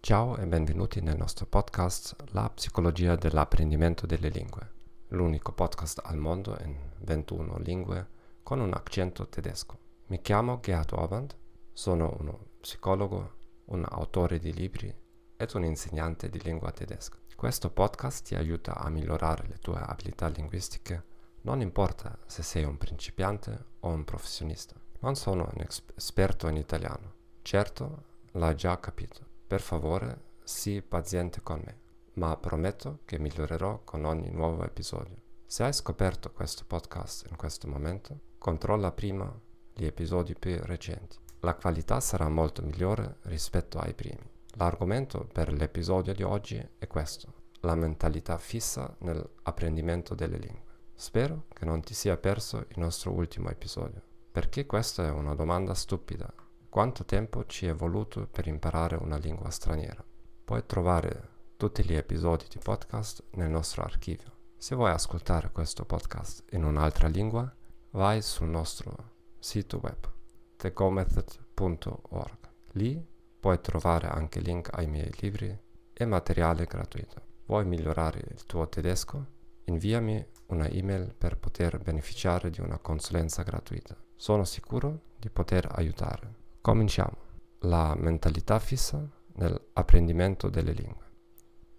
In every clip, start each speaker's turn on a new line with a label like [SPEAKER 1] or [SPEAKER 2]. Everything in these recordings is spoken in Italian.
[SPEAKER 1] Ciao e benvenuti nel nostro podcast La psicologia dell'apprendimento delle lingue, l'unico podcast al mondo in 21 lingue con un accento tedesco. Mi chiamo Gerhard Orband, sono uno psicologo, un autore di libri ed un insegnante di lingua tedesca. Questo podcast ti aiuta a migliorare le tue abilità linguistiche, non importa se sei un principiante o un professionista. Non sono un esperto in italiano, certo l'hai già capito. Per favore, sii paziente con me, ma prometto che migliorerò con ogni nuovo episodio. Se hai scoperto questo podcast in questo momento, controlla prima gli episodi più recenti. La qualità sarà molto migliore rispetto ai primi. L'argomento per l'episodio di oggi è questo, la mentalità fissa nell'apprendimento delle lingue. Spero che non ti sia perso il nostro ultimo episodio, perché questa è una domanda stupida quanto tempo ci è voluto per imparare una lingua straniera? Puoi trovare tutti gli episodi di podcast nel nostro archivio. Se vuoi ascoltare questo podcast in un'altra lingua, vai sul nostro sito web thegomethod.org. Lì puoi trovare anche link ai miei libri e materiale gratuito. Vuoi migliorare il tuo tedesco? Inviami una email per poter beneficiare di una consulenza gratuita. Sono sicuro di poter aiutare. Cominciamo. La mentalità fissa nell'apprendimento delle lingue.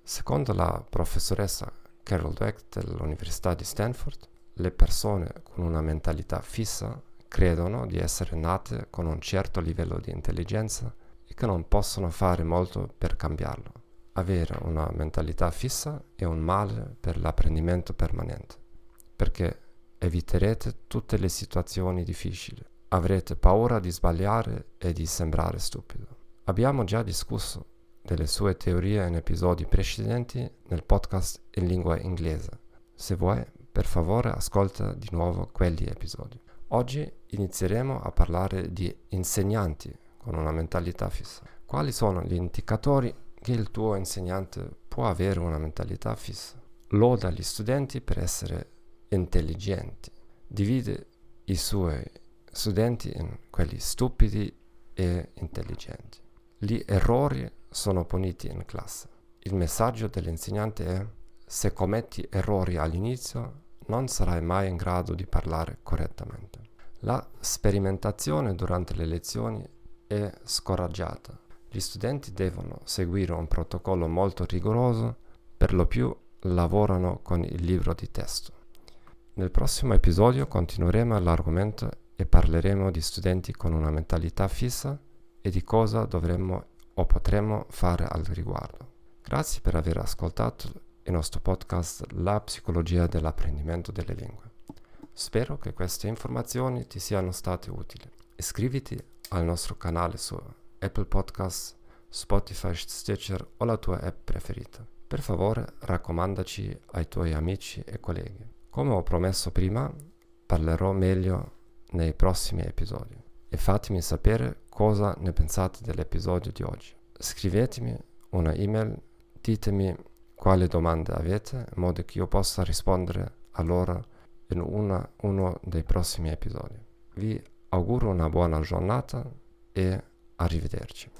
[SPEAKER 1] Secondo la professoressa Carol Dweck dell'Università di Stanford, le persone con una mentalità fissa credono di essere nate con un certo livello di intelligenza e che non possono fare molto per cambiarlo. Avere una mentalità fissa è un male per l'apprendimento permanente, perché eviterete tutte le situazioni difficili avrete paura di sbagliare e di sembrare stupido. Abbiamo già discusso delle sue teorie in episodi precedenti nel podcast in lingua inglese. Se vuoi, per favore, ascolta di nuovo quegli episodi. Oggi inizieremo a parlare di insegnanti con una mentalità fissa. Quali sono gli indicatori che il tuo insegnante può avere una mentalità fissa? Loda gli studenti per essere intelligenti. Divide i suoi studenti in quelli stupidi e intelligenti. Gli errori sono puniti in classe. Il messaggio dell'insegnante è se commetti errori all'inizio non sarai mai in grado di parlare correttamente. La sperimentazione durante le lezioni è scoraggiata. Gli studenti devono seguire un protocollo molto rigoroso, per lo più lavorano con il libro di testo. Nel prossimo episodio continueremo l'argomento e parleremo di studenti con una mentalità fissa e di cosa dovremmo o potremmo fare al riguardo. Grazie per aver ascoltato il nostro podcast La psicologia dell'apprendimento delle lingue. Spero che queste informazioni ti siano state utili. Iscriviti al nostro canale su Apple Podcasts, Spotify, Stitcher o la tua app preferita. Per favore raccomandaci ai tuoi amici e colleghi. Come ho promesso prima, parlerò meglio nei prossimi episodi e fatemi sapere cosa ne pensate dell'episodio di oggi. Scrivetemi una email, ditemi quali domande avete in modo che io possa rispondere a loro in una, uno dei prossimi episodi. Vi auguro una buona giornata e arrivederci.